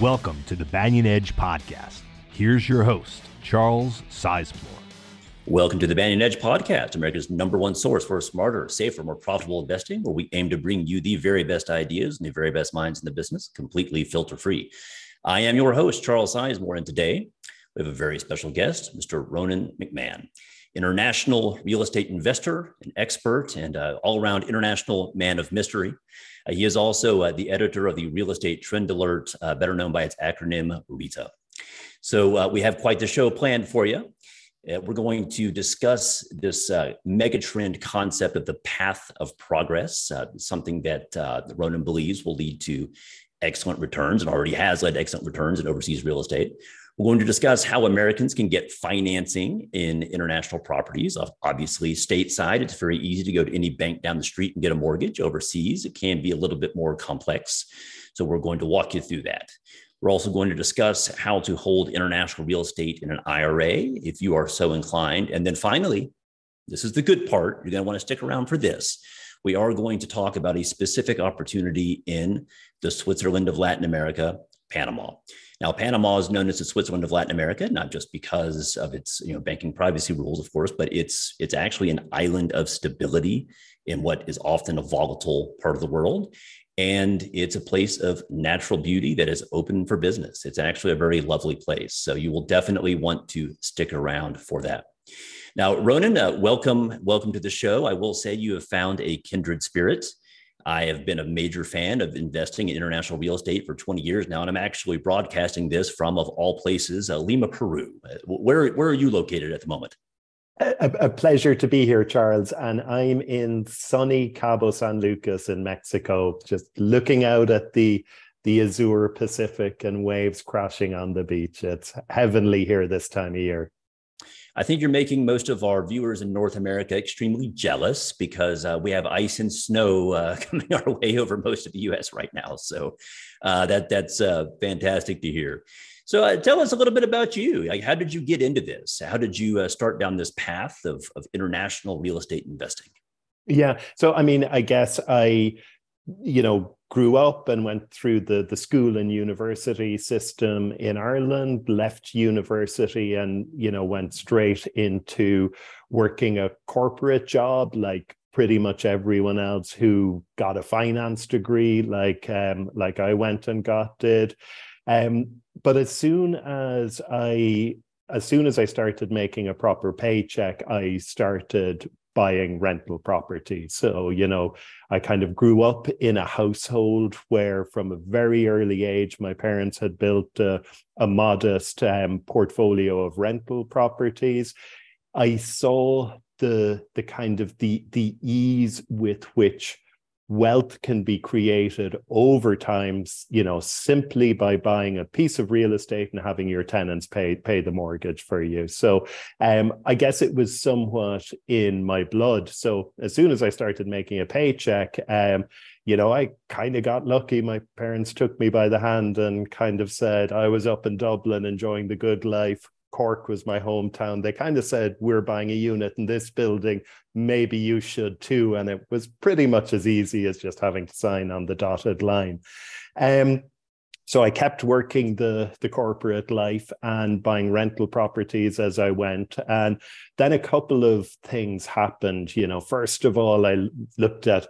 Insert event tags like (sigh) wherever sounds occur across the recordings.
Welcome to the Banyan Edge Podcast. Here's your host, Charles Sizemore. Welcome to the Banyan Edge Podcast, America's number one source for smarter, safer, more profitable investing, where we aim to bring you the very best ideas and the very best minds in the business, completely filter free. I am your host, Charles Sizemore, and today we have a very special guest, Mr. Ronan McMahon, international real estate investor, an expert, and all around international man of mystery. Uh, he is also uh, the editor of the Real Estate Trend Alert, uh, better known by its acronym RETA. So we have quite the show planned for you. we're going to discuss this megatrend concept of the path of progress, something that Ronan believes will lead to excellent returns and already has led to excellent returns in overseas real estate. We're going to discuss how Americans can get financing in international properties. Obviously, stateside, it's very easy to go to any bank down the street and get a mortgage. Overseas, it can be a little bit more complex. So, we're going to walk you through that. We're also going to discuss how to hold international real estate in an IRA if you are so inclined. And then finally, this is the good part. You're going to want to stick around for this. We are going to talk about a specific opportunity in the Switzerland of Latin America, Panama. Now, Panama is known as the Switzerland of Latin America, not just because of its you know, banking privacy rules, of course, but it's it's actually an island of stability in what is often a volatile part of the world. And it's a place of natural beauty that is open for business. It's actually a very lovely place. So you will definitely want to stick around for that. Now, Ronan, uh, welcome, welcome to the show. I will say you have found a kindred spirit I have been a major fan of investing in international real estate for 20 years now, and I'm actually broadcasting this from, of all places, uh, Lima, Peru. Uh, where, where are you located at the moment? A, a, pleasure to be here, Charles. And I'm in sunny Cabo San Lucas in Mexico, just looking out at the the Azure Pacific and waves crashing on the beach. It's heavenly here this time of year. I think you're making most of our viewers in North America extremely jealous because uh, we have ice and snow uh, (laughs) coming our way over most of the U.S. right now. So uh, that that's uh, fantastic to hear. So uh, tell us a little bit about you. Like, how did you get into this? How did you uh, start down this path of, of international real estate investing? Yeah. So I mean, I guess I, you know, grew up and went through the, the school and university system in Ireland, left university and, you know, went straight into working a corporate job like pretty much everyone else who got a finance degree like um, like I went and got did. Um, but as soon as I as soon as I started making a proper paycheck, I started buying rental property. So, you know, I kind of grew up in a household where, from a very early age, my parents had built a, a modest um, portfolio of rental properties. I saw the the kind of the the ease with which wealth can be created over time you know simply by buying a piece of real estate and having your tenants pay pay the mortgage for you. So um, i guess it was somewhat in my blood. So as soon as i started making a paycheck um, you know i kind of got lucky. My parents took me by the hand and kind of said i was up in dublin enjoying the good life Cork was my hometown, they kind of said, We're buying a unit in this building. Maybe you should too. And it was pretty much as easy as just having to sign on the dotted line. Um, so I kept working the, the corporate life and buying rental properties as I went. And then a couple of things happened. You know, first of all, I looked at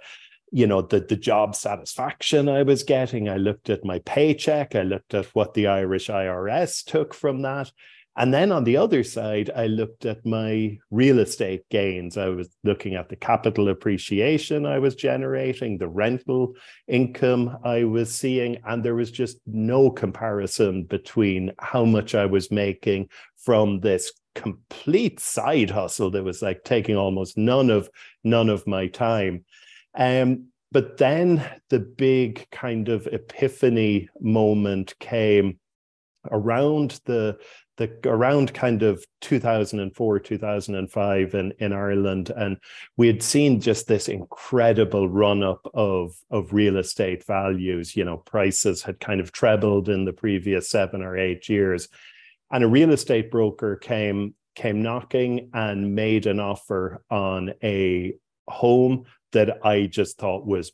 you know the the job satisfaction I was getting. I looked at my paycheck. I looked at what the Irish IRS took from that, and then on the other side, I looked at my real estate gains. I was looking at the capital appreciation I was generating, the rental income I was seeing, and there was just no comparison between how much I was making from this complete side hustle that was like taking almost none of none of my time. Um, but then the big kind of epiphany moment came around the the around kind of 2004 2005 in, in ireland and we had seen just this incredible run up of of real estate values you know prices had kind of trebled in the previous seven or eight years and a real estate broker came came knocking and made an offer on a home that i just thought was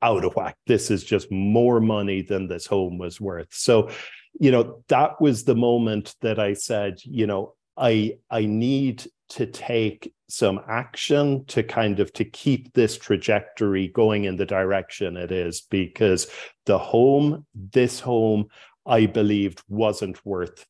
out of whack. This is just more money than this home was worth. So, you know, that was the moment that I said, you know, I I need to take some action to kind of to keep this trajectory going in the direction it is because the home this home i believed wasn't worth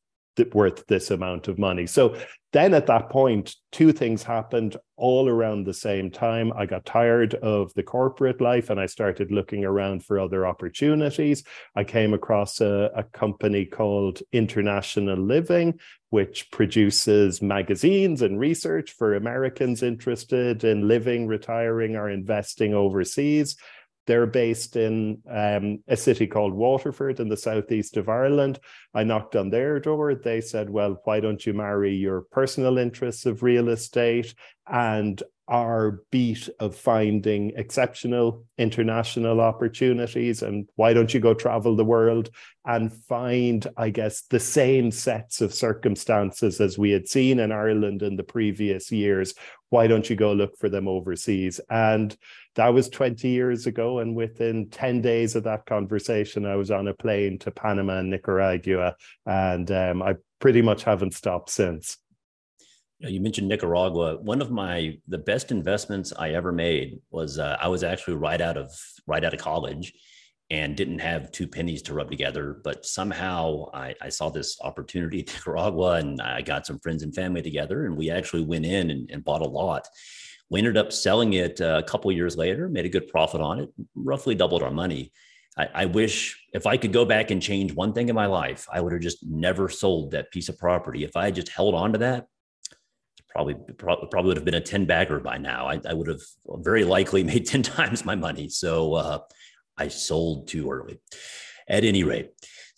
worth this amount of money. So then at that point, two things happened all around the same time. I got tired of the corporate life and I started looking around for other opportunities. I came across a, a company called International Living, which produces magazines and research for Americans interested in living, retiring, or investing overseas. They're based in um, a city called Waterford in the southeast of Ireland. I knocked on their door. They said, Well, why don't you marry your personal interests of real estate and our beat of finding exceptional international opportunities and why don't you go travel the world and find i guess the same sets of circumstances as we had seen in ireland in the previous years why don't you go look for them overseas and that was 20 years ago and within 10 days of that conversation i was on a plane to panama and nicaragua and um, i pretty much haven't stopped since you mentioned Nicaragua. One of my the best investments I ever made was uh, I was actually right out of right out of college and didn't have two pennies to rub together, but somehow I, I saw this opportunity in (laughs) Nicaragua and I got some friends and family together and we actually went in and, and bought a lot. We ended up selling it uh, a couple years later, made a good profit on it, roughly doubled our money. I, I, wish if I could go back and change one thing in my life, I would have just never sold that piece of property. If I had just held on to that, probably probably would have been a 10 bagger by now. I, I would have very likely (laughs) made 10 times my money. So uh, I sold too early. At any rate,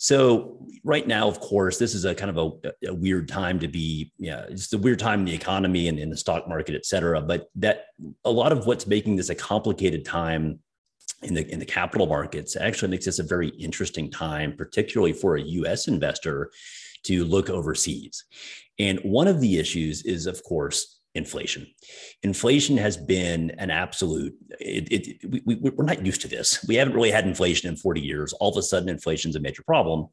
so right now, of course, this is a kind of a, a weird time to be. Yeah, it's a weird time in the economy and in the stock market, et cetera. But that a lot of what's making this a complicated time in the in the capital markets actually makes this a very interesting time, particularly for a U.S. investor to look overseas. And one of the issues is, of course, inflation. Inflation has been an absolute, it, it, we, we, we're not used to this. We haven't really had inflation in 40 years. All of a sudden, inflation is a major problem.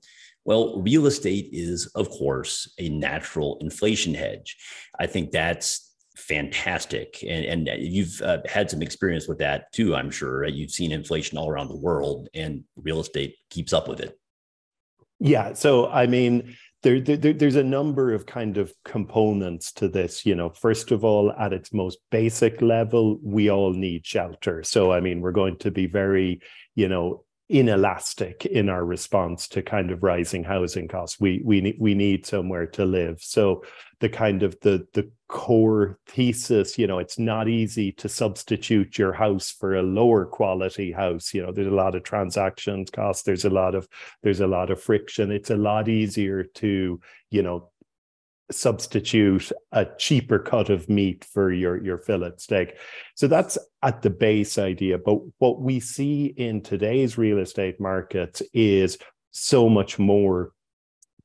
Well, real estate is, of course, a natural inflation hedge. I think that's fantastic. And, and you've uh, had some experience with that too, I'm sure. You've seen inflation all around the world, and real estate keeps up with it. Yeah. So, I mean, there, there, there's a number of kind of components to this you know first of all at its most basic level we all need shelter so i mean we're going to be very you know inelastic in our response to kind of rising housing costs. We we we need somewhere to live. So the kind of the the core thesis, you know, it's not easy to substitute your house for a lower quality house. You know, there's a lot of transactions costs. There's a lot of there's a lot of friction. It's a lot easier to you know substitute a cheaper cut of meat for your your fillet steak so that's at the base idea but what we see in today's real estate markets is so much more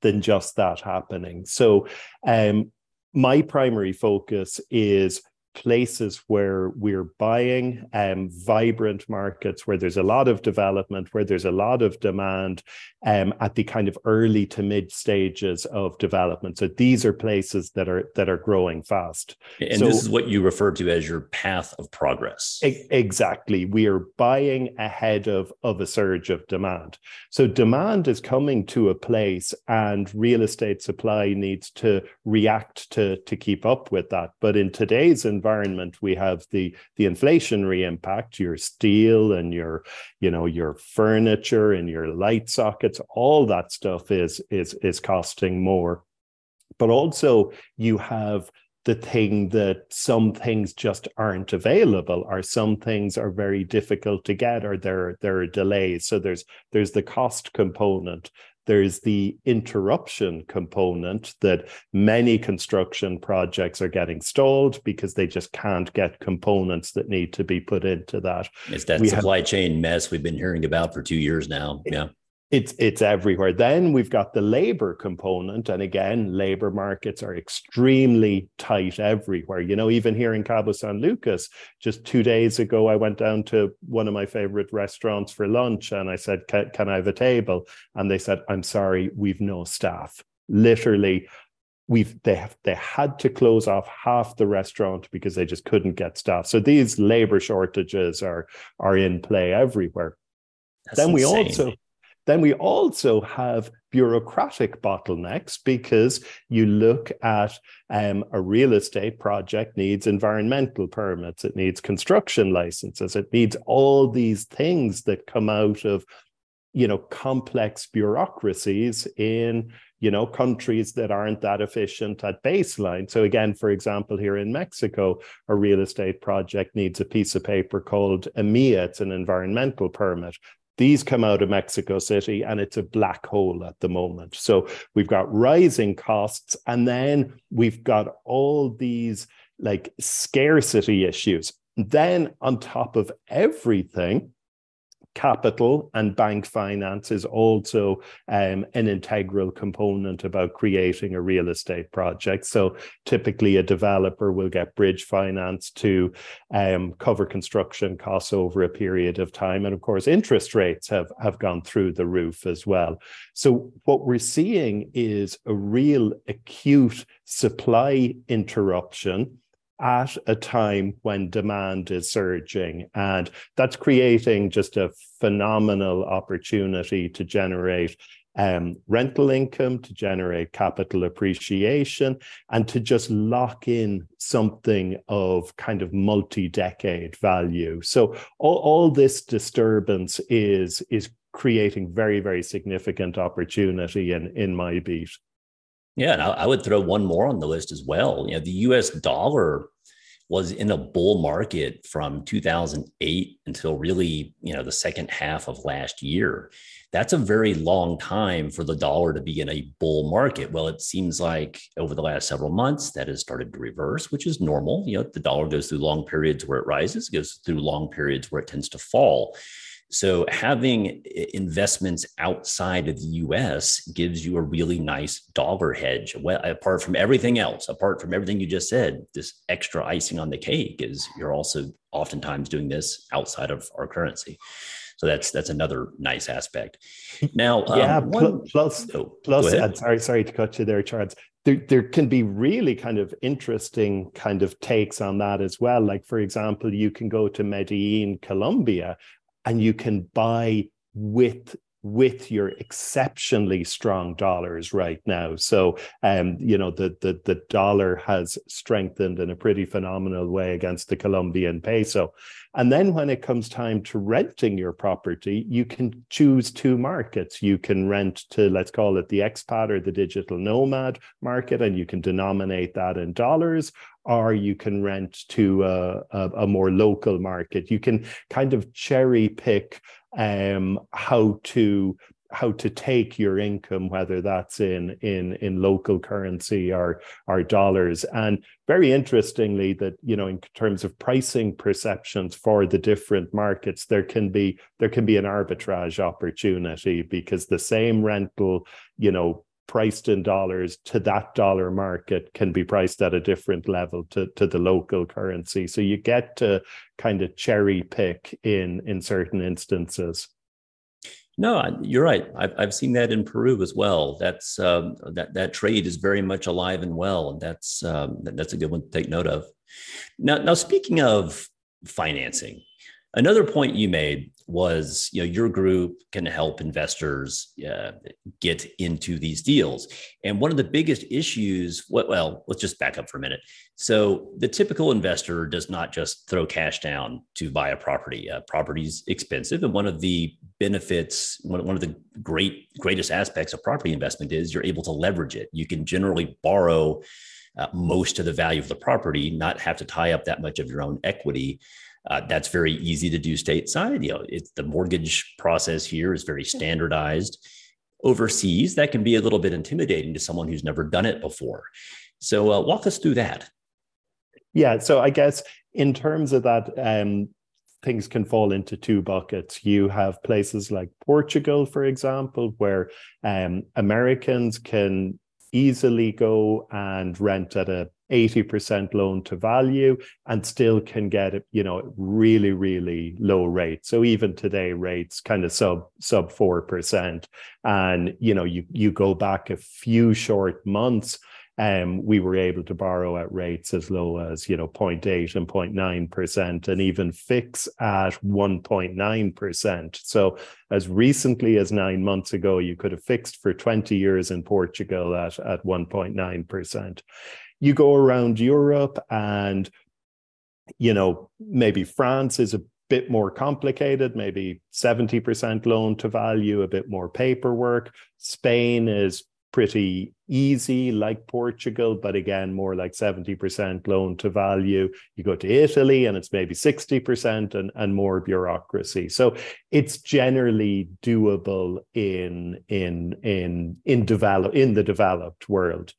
than just that happening. So um my primary focus is places where we're buying um, vibrant markets where there's a lot of development, where there's a lot of demand um, at the kind of early to mid stages of development. So these are places that are that are growing fast. And so, this is what you refer to as your path of progress. E- exactly. We are buying ahead of, of a surge of demand. So demand is coming to a place and real estate supply needs to react to, to keep up with that. But in today's environment, environment we have the the inflationary impact your steel and your you know your furniture and your light sockets all that stuff is is is costing more. But also you have the thing that some things just aren't available or some things are very difficult to get or there there are delays. So there's there's the cost component there's the interruption component that many construction projects are getting stalled because they just can't get components that need to be put into that. It's that we supply have, chain mess we've been hearing about for two years now. Yeah. It's it's everywhere. Then we've got the labor component and again labor markets are extremely tight everywhere. You know even here in cabo san lucas just two days ago i went down to one of my favorite restaurants for lunch and i said can, can i have a table? And they said i'm sorry we've no staff. Literally we've they have they had to close off half the restaurant because they just couldn't get staff. So these labor shortages are are in play everywhere. That's then we insane. also then we also have bureaucratic bottlenecks because you look at um, a real estate project needs environmental permits, it needs construction licenses, it needs all these things that come out of you know complex bureaucracies in you know countries that aren't that efficient at baseline. So again for example here in mexico a real estate project needs a piece of paper called EMIA it's an environmental permit these come out of Mexico City and it's a black hole at the moment. So we've got rising costs and then we've got all these like scarcity issues. Then on top of everything, capital and bank finance is also um, an integral component about creating a real estate project. So typically, a developer will get bridge finance to um, cover construction costs over a period of time, and of course, interest rates have have gone through the roof as well. So what we're seeing is a real acute supply interruption at a time when demand is surging. And that's creating just a phenomenal opportunity to generate um, rental income, to generate capital appreciation, and to just lock in something of kind of multi-decade value. So all, all this disturbance is is creating very, very significant opportunity in, in my beat. Yeah, and I, would throw one more on the list as well. You know, the U.S. dollar was in a bull market from 2008 until really, you know, the second half of last year. That's a very long time for the dollar to be in a bull market. Well, it seems like over the last several months that has started to reverse, which is normal. You know, the dollar goes through long periods where it rises, goes through long periods where it tends to fall. So having investments outside of the US gives you a really nice dollar hedge. Well, apart from everything else, apart from everything you just said, this extra icing on the cake is you're also oftentimes doing this outside of our currency. So that's that's another nice aspect. Now, um, yeah. Um, one, plus, oh, plus, sorry, sorry to cut you there, Charles. There, there can be really kind of interesting kind of takes on that as well. Like, for example, you can go to Medellin, Colombia, and you can buy with with your exceptionally strong dollars right now. So, um, you know, the, the the dollar has strengthened in a pretty phenomenal way against the Colombian peso. And then when it comes time to renting your property, you can choose two markets. You can rent to, let's call it the expat or the digital nomad market, and you can denominate that in dollars, or you can rent to a, a, a more local market. You can kind of cherry pick um, how to how to take your income, whether that's in in in local currency or or dollars. And very interestingly, that you know, in terms of pricing perceptions for the different markets, there can be there can be an arbitrage opportunity because the same rental, you know, priced in dollars to that dollar market can be priced at a different level to, to the local currency. So you get to kind of cherry pick in in certain instances. No, you're right. I've, I've seen that in Peru as well. That's um, that that trade is very much alive and well, and that's um, that's a good one to take note of. Now, now speaking of financing, Another point you made was, you know, your group can help investors uh, get into these deals. And one of the biggest issues, well, let's just back up for a minute. So the typical investor does not just throw cash down to buy a property. Uh, property's expensive, and one of the benefits, one, one of the great greatest aspects of property investment is you're able to leverage it. You can generally borrow uh, most of the value of the property, not have to tie up that much of your own equity. Uh, that's very easy to do stateside. You know, it's the mortgage process here is very standardized. Overseas, that can be a little bit intimidating to someone who's never done it before. So, uh, walk us through that. Yeah. So, I guess in terms of that, um, things can fall into two buckets. You have places like Portugal, for example, where um, Americans can easily go and rent at a 80% loan to value and still can get you know really really low rate so even today rates kind of sub sub 4% and you know you you go back a few short months um, we were able to borrow at rates as low as you know 0.8 and 0.9 percent, and even fix at 1.9 percent. So as recently as nine months ago, you could have fixed for 20 years in Portugal at at 1.9 percent. You go around Europe, and you know maybe France is a bit more complicated, maybe 70% loan to value, a bit more paperwork. Spain is pretty easy like Portugal, but again, more like 70% loan to value. You go to Italy and it's maybe 60% and, and more bureaucracy. So it's generally doable in in in in develop in the developed world.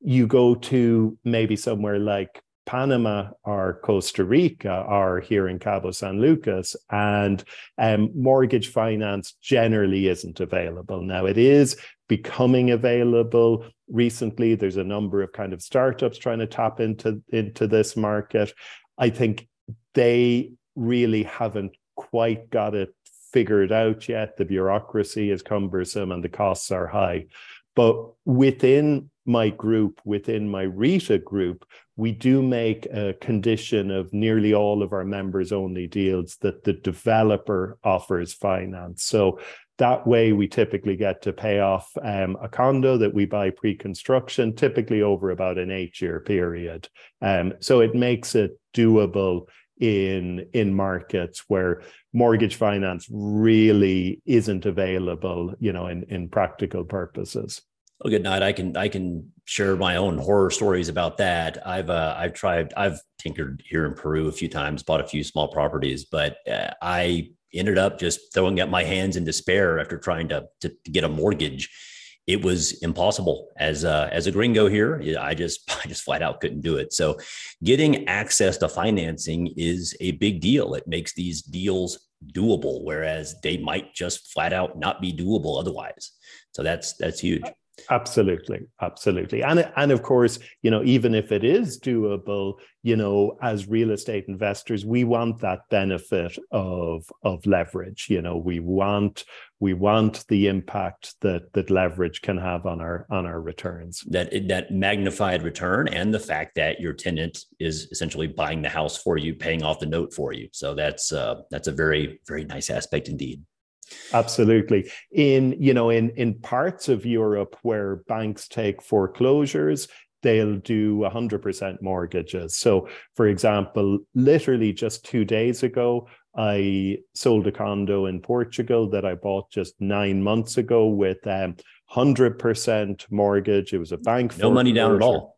You go to maybe somewhere like Panama or Costa Rica or here in Cabo San Lucas, and um, mortgage finance generally isn't available. Now, it is becoming available recently. There's a number of kind of startups trying to tap into, into this market. I think they really haven't quite got it figured out yet. The bureaucracy is cumbersome and the costs are high. But within my group, within my RETA group, we do make a condition of nearly all of our members only deals that the developer offers finance. So that way, we typically get to pay off um, a condo that we buy pre construction, typically over about an eight year period. Um, so it makes it doable in in markets where mortgage finance really isn't available you know in in practical purposes oh good night. I can I can share my own horror stories about that. I've uh, I've tried I've tinkered here in Peru a few times, bought a few small properties, but uh, I ended up just throwing up my hands in despair after trying to, to, get a mortgage. It was impossible as a, as a gringo here. I just (laughs) I just flat out couldn't do it. So, getting access to financing is a big deal. It makes these deals doable, whereas they might just flat out not be doable otherwise. So that's that's huge. Absolutely, absolutely, and and of course, you know, even if it is doable, you know, as real estate investors, we want that benefit of of leverage. You know, we want we want the impact that that leverage can have on our on our returns. That that magnified return, and the fact that your tenant is essentially buying the house for you, paying off the note for you. So that's uh, that's a very very nice aspect indeed. Absolutely. In you know, in in parts of Europe where banks take foreclosures, they'll do 100% mortgages. So, for example, literally just two days ago, I sold a condo in Portugal that I bought just nine months ago with um, 100% mortgage. It was a bank. No money down at all.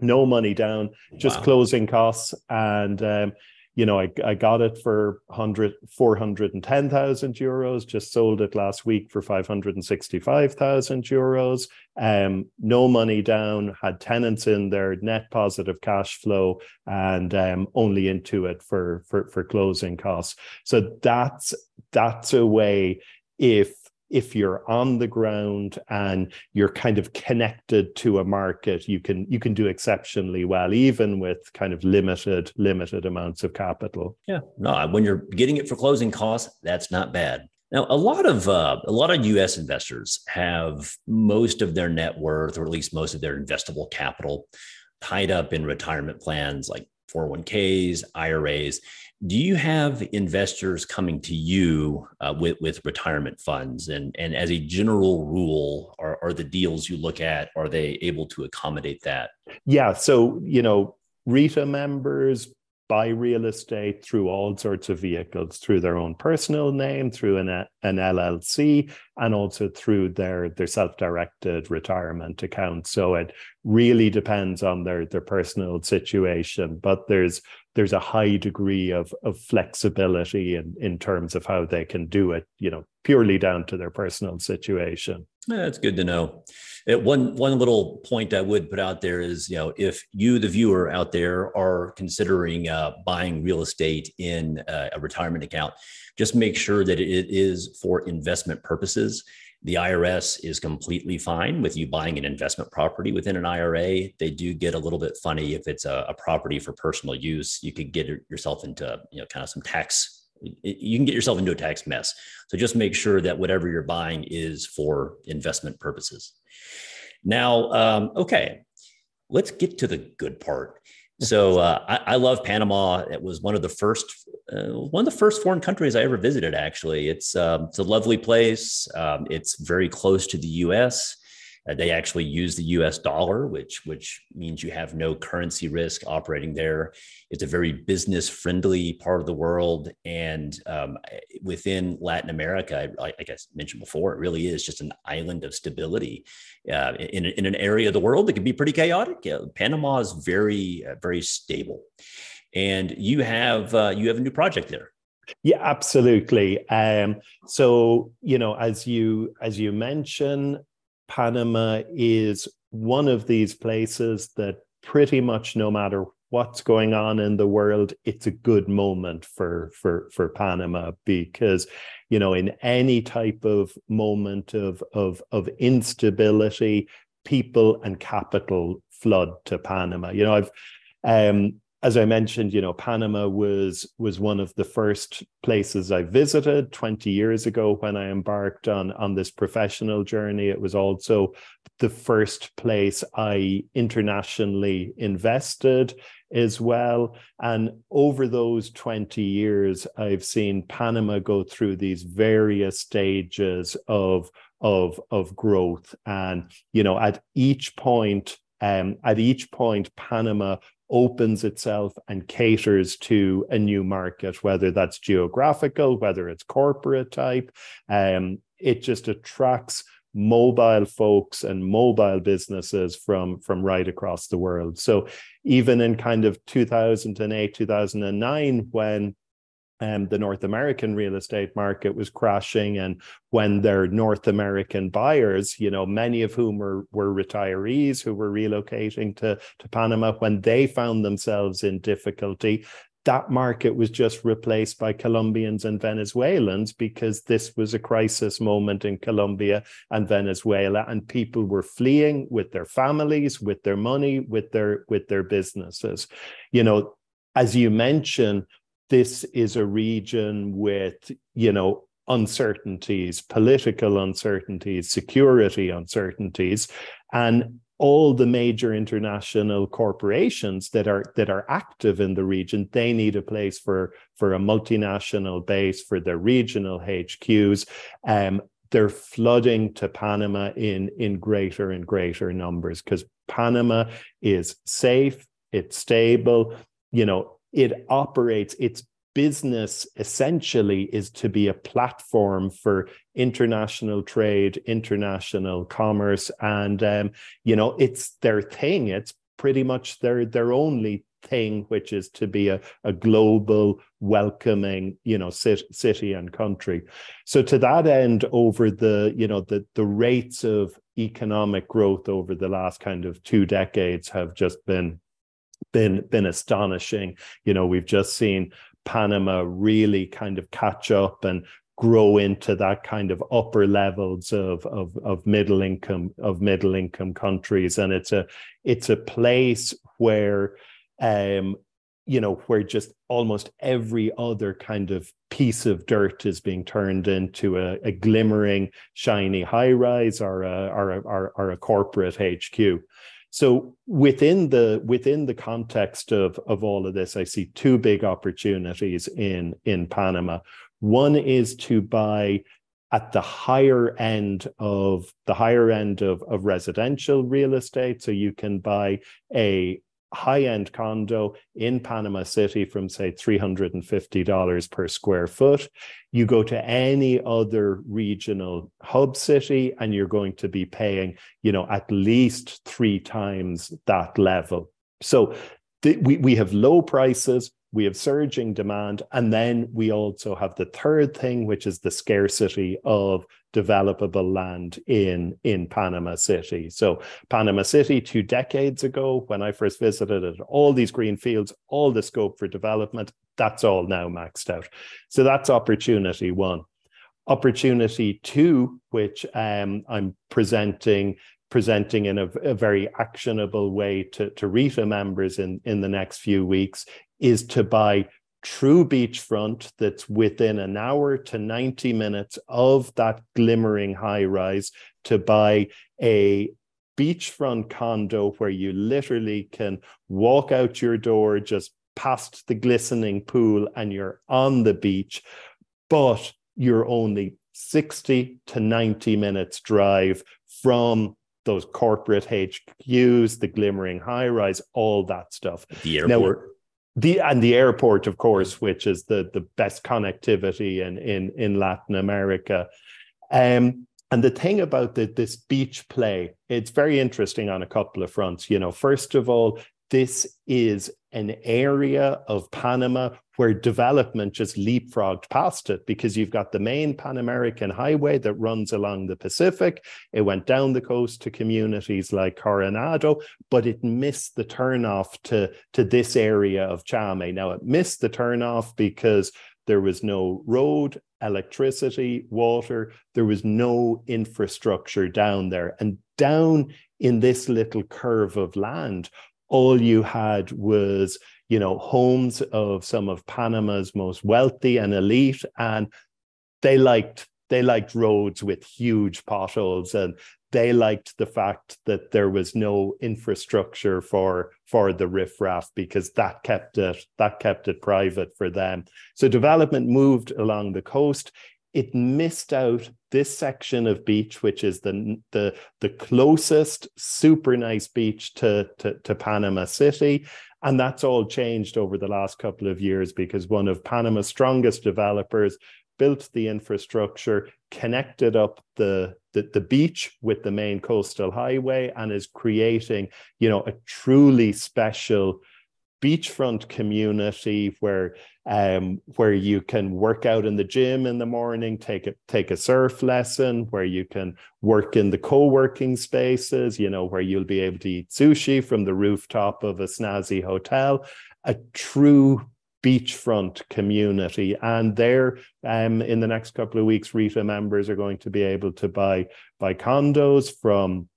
No money down, just wow. closing costs. And um, you know, I, I got it for 100, 410,000 euros, just sold it last week for 565,000 euros. Um, no money down, had tenants in there, net positive cash flow, and um, only into it for, for, for closing costs. So that's, that's a way if if you're on the ground and you're kind of connected to a market you can you can do exceptionally well even with kind of limited limited amounts of capital. Yeah. No when you're getting it for closing costs that's not bad. Now a lot of uh, a lot of us investors have most of their net worth or at least most of their investable capital tied up in retirement plans like 401ks iras do you have investors coming to you uh, with, with retirement funds? And, and as a general rule are, are the deals you look at are they able to accommodate that? Yeah so you know RETA members buy real estate through all sorts of vehicles through their own personal name through an, an llc and also through their their self-directed retirement account. So it really depends on their their personal situation but there's there's a high degree of of flexibility in in terms of how they can do it you know purely down to their personal situation yeah, That's good to know. Uh, one one little point I would put out there is, you know, if you, the viewer out there, are considering uh, buying real estate in uh, a retirement account, just make sure that it is for investment purposes. The IRS is completely fine with you buying an investment property within an IRA. They do get a little bit funny if it's a, a property for personal use. You could get yourself into, you know, kind of some tax you can get yourself into a tax mess. So just make sure that whatever you're buying is for investment purposes. Now, um, okay, let's get to the good part. So uh, I, I, love Panama. It was one of the first, uh, one of the first foreign countries I ever visited. Actually, it's um, it's a lovely place. Um, it's very close to the U.S. Uh, they actually use the U.S. dollar, which which means you have no currency risk operating there. It's a very business friendly part of the world, and um, within Latin America, like I mentioned before, it really is just an island of stability uh, in in an area of the world that can be pretty chaotic. Uh, Panama is very uh, very stable, and you have uh, you have a new project there. Yeah, absolutely. Um, so you know, as you as you mentioned, Panama is one of these places that pretty much no matter what's going on in the world it's a good moment for for for panama because you know in any type of moment of of of instability people and capital flood to panama. You know i've um as I mentioned, you know, Panama was was one of the first places I visited 20 years ago when I embarked on on this professional journey. It was also the first place I internationally invested as well. And over those 20 years, I've seen Panama go through these various stages of of of growth. And you know, at each point, um, at each point, Panama opens itself and caters to a new market, whether that's geographical, whether it's corporate type. Um, it just attracts mobile folks and mobile businesses from from right across the world so even in kind of 2008 2009 when um, the North American real estate market was crashing, and when their North American buyers, you know, many of whom were were retirees who were relocating to to Panama, when they found themselves in difficulty, that market was just replaced by Colombians and Venezuelans because this was a crisis moment in Colombia and Venezuela, and people were fleeing with their families, with their money, with their with their businesses. You know, as you mentioned this is a region with, you know, uncertainties, political uncertainties, security uncertainties, and all the major international corporations that are that are active in the region they need a place for for a multinational base for their regional hqs um, they're flooding to panama in in greater and greater numbers because panama is safe it's stable. You know it operates its business essentially is to be a platform for international trade international commerce and um, you know it's their thing. It's pretty much their their only thing which is to be a, a global welcoming you know city, city and country. So to that end over the you know the the rates of economic growth over the last kind of two decades have just been been been astonishing. You know, we've just seen Panama really kind of catch up and grow into that kind of upper levels of of of middle income of middle income countries and it's a it's a place where um you know where just almost every other kind of piece of dirt is being turned into a, a glimmering shiny high rise or a, or a, or, or a corporate HQ so within the within the context of of all of this, I see two big opportunities in in Panama. One is to buy at the higher end of the higher end of, of residential real estate. So you can buy a high end condo in Panama City from, say, $350 per square foot. You go to any other regional hub city and you're going to be paying, you know, at least three times that level. So we, we have low prices, we have surging demand. And then we also have the third thing, which is the scarcity of developable land in, in Panama City. So, Panama City, two decades ago, when I first visited it, all these green fields, all the scope for development, that's all now maxed out. So, that's opportunity one. Opportunity two, which um, I'm presenting presenting in a, a, very actionable way to, to RETA members in, in the next few weeks is to buy true beachfront that's within an hour to 90 minutes of that glimmering high rise to buy a beachfront condo where you literally can walk out your door just past the glistening pool and you're on the beach but you're only 60 to 90 minutes drive from those corporate HQs, the glimmering high rise, all that stuff. The airport. Now, the and the airport, of course, which is the the best connectivity in in in Latin America. Um, and the thing about the, this beach play, it's very interesting on a couple of fronts. You know, first of all, this is an area of Panama where development just leapfrogged past it because you've got the main Pan American highway that runs along the Pacific. It went down the coast to communities like Coronado, but it missed the turnoff to, to this area of Chame. Now, it missed the turnoff because there was no road, electricity, water, there was no infrastructure down there. And down in this little curve of land all you had was you know homes of some of panama's most wealthy and elite and they liked they liked roads with huge potholes and they liked the fact that there was no infrastructure for for the riffraff because that kept it that kept it private for them. So development moved along the coast it missed out this section of beach, which is the the the closest super nice beach to, to, to Panama City. And that's all changed over the last couple of years because one of Panama's strongest developers built the infrastructure, connected up the, the, the beach with the main coastal highway, and is creating, you know, a truly special beachfront community where um, where you can work out in the gym in the morning, take a take a surf lesson, where you can work in the co-working spaces, you know, where you'll be able to eat sushi from the rooftop of a snazzy hotel, a true beachfront community. And there, um, in the next couple of weeks, RETA members are going to be able to buy buy condos from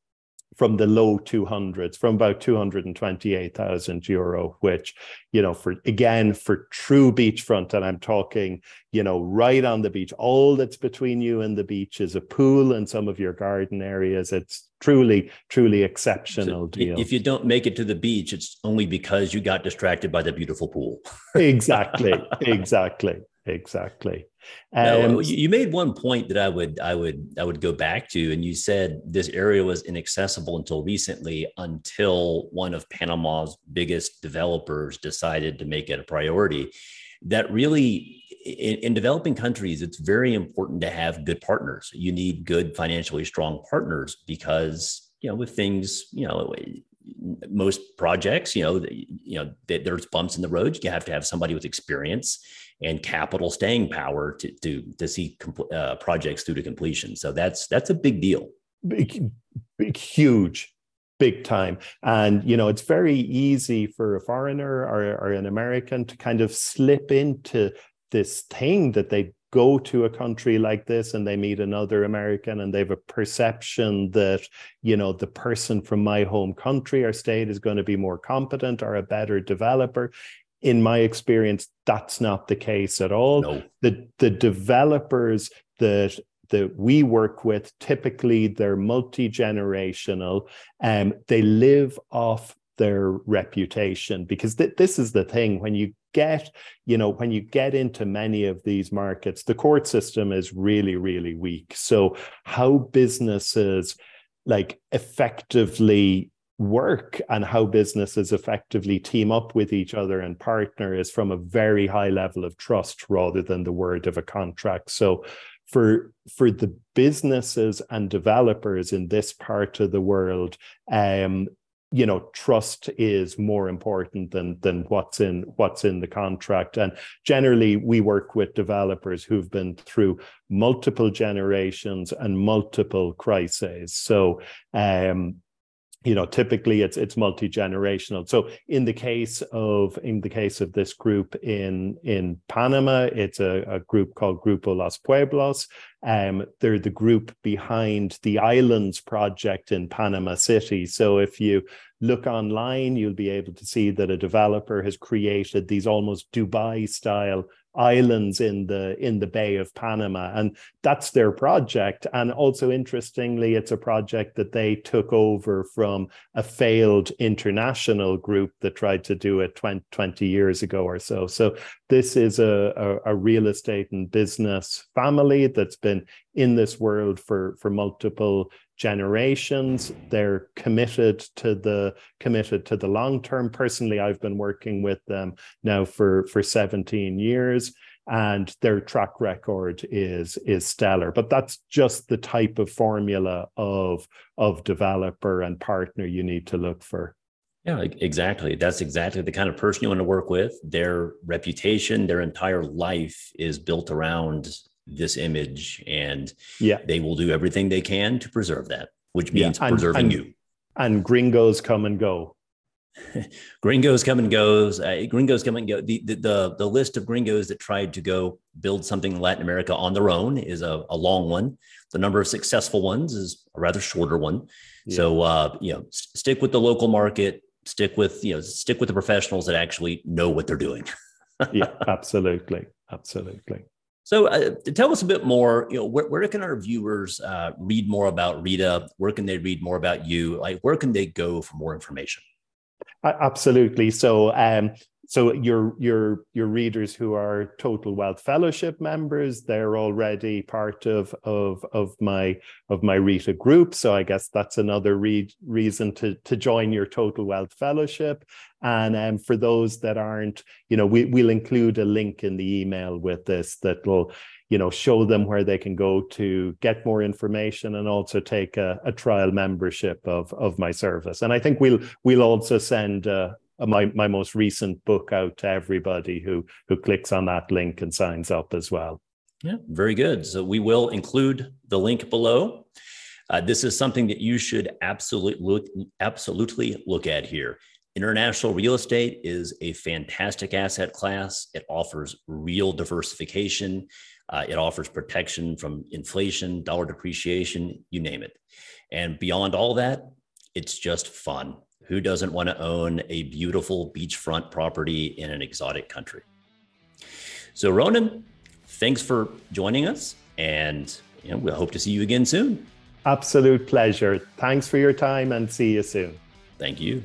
from the low 200s, from about 228,000 euro, which, you know, for again, for true beachfront, and I'm talking, you know, right on the beach, all that's between you and the beach is a pool and some of your garden areas. It's truly, truly exceptional so deal. If you don't make it to the beach, it's only because you got distracted by the beautiful pool. exactly, (laughs) exactly, exactly. Um, you made one point that I would I would I would go back to, and you said this area was inaccessible until recently, until one of Panama's biggest developers decided to make it a priority. That really, in, in developing countries, it's very important to have good partners. You need good financially strong partners because you know with things you know most projects you know you know there's bumps in the road you have to have somebody with experience and capital staying power to to to see compl- uh, projects through to completion. So that's that's a big deal. Big, big, huge, big time. And you know, it's very easy for a foreigner or, or an American to kind of slip into this thing that they go to a country like this and they meet another American and they have a perception that, you know, the person from my home country or state is going to be more competent or a better developer in my experience, that's not the case at all. No. The the developers that that we work with typically they're multi-generational and um, they live off their reputation because th- this is the thing when you get you know when you get into many of these markets the court system is really really weak so how businesses like effectively work and how businesses effectively team up with each other and partner is from a very high level of trust rather than the word of a contract. So for for the businesses and developers in this part of the world um, you know trust is more important than than what's in what's in the contract. And generally we work with developers who've been through multiple generations and multiple crises. So um you know typically it's it's multi-generational. So in the case of in the case of this group in in panama it's a, a group called grupo los pueblos. Um, they're the group behind the islands project in panama city. So if you look online you'll be able to see that a developer has created these almost dubai style islands in the in the Bay of Panama, and that's their project. And also, interestingly, it's a project that they took over from a failed international group that tried to do it 20, 20 years ago or so. So this is a, a, a real estate and business family that's been in this world for for multiple generations. They're committed to the committed to the long term. Personally i've been working with them now for for 17 years and their track record is is stellar. But that's just the type of formula of of developer and partner you need to look for. Yeah exactly. That's exactly the kind of person you want to work with. Their reputation their entire life is built around this image and yeah. they will do everything they can to preserve that which means yeah. and, preserving and, you. and gringos come and go. (laughs) Gringos come and goes. Uh, gringos come and go. The, the, the the list of gringos that tried to go build something in latin america on their own is a, a long one. The number of successful ones is a rather shorter one. Yeah. so uh, you know s- stick with the local market stick with you know stick with the professionals that actually know what they're doing. (laughs) Yeah absolutely absolutely so, uh, tell us a bit more. You know, where, where can our viewers uh, read more about RETA? Where can they read more about you? Like, where can they go for more information? Absolutely. So, um, so your your your readers who are total wealth fellowship members they're already part of of of my of my RETA group so i guess that's another re- reason to to join your total wealth fellowship and um, for those that aren't you know we, we'll include a link in the email with this that will you know show them where they can go to get more information and also take a, a trial membership of of my service and i think we'll we'll also send uh, my my most recent book out to everybody who who clicks on that link and signs up as well. Yeah, very good. So we will include the link below. Uh, this is something that you should absolutely look, absolutely look at here. International real estate is a fantastic asset class. It offers real diversification. Uh, it offers protection from inflation, dollar depreciation, you name it. And beyond all that, it's just fun. Who doesn't want to own a beautiful beachfront property in an exotic country? So, Ronan, thanks for joining us, and you know, we hope to see you again soon. Absolute pleasure. Thanks for your time and see you soon. Thank you.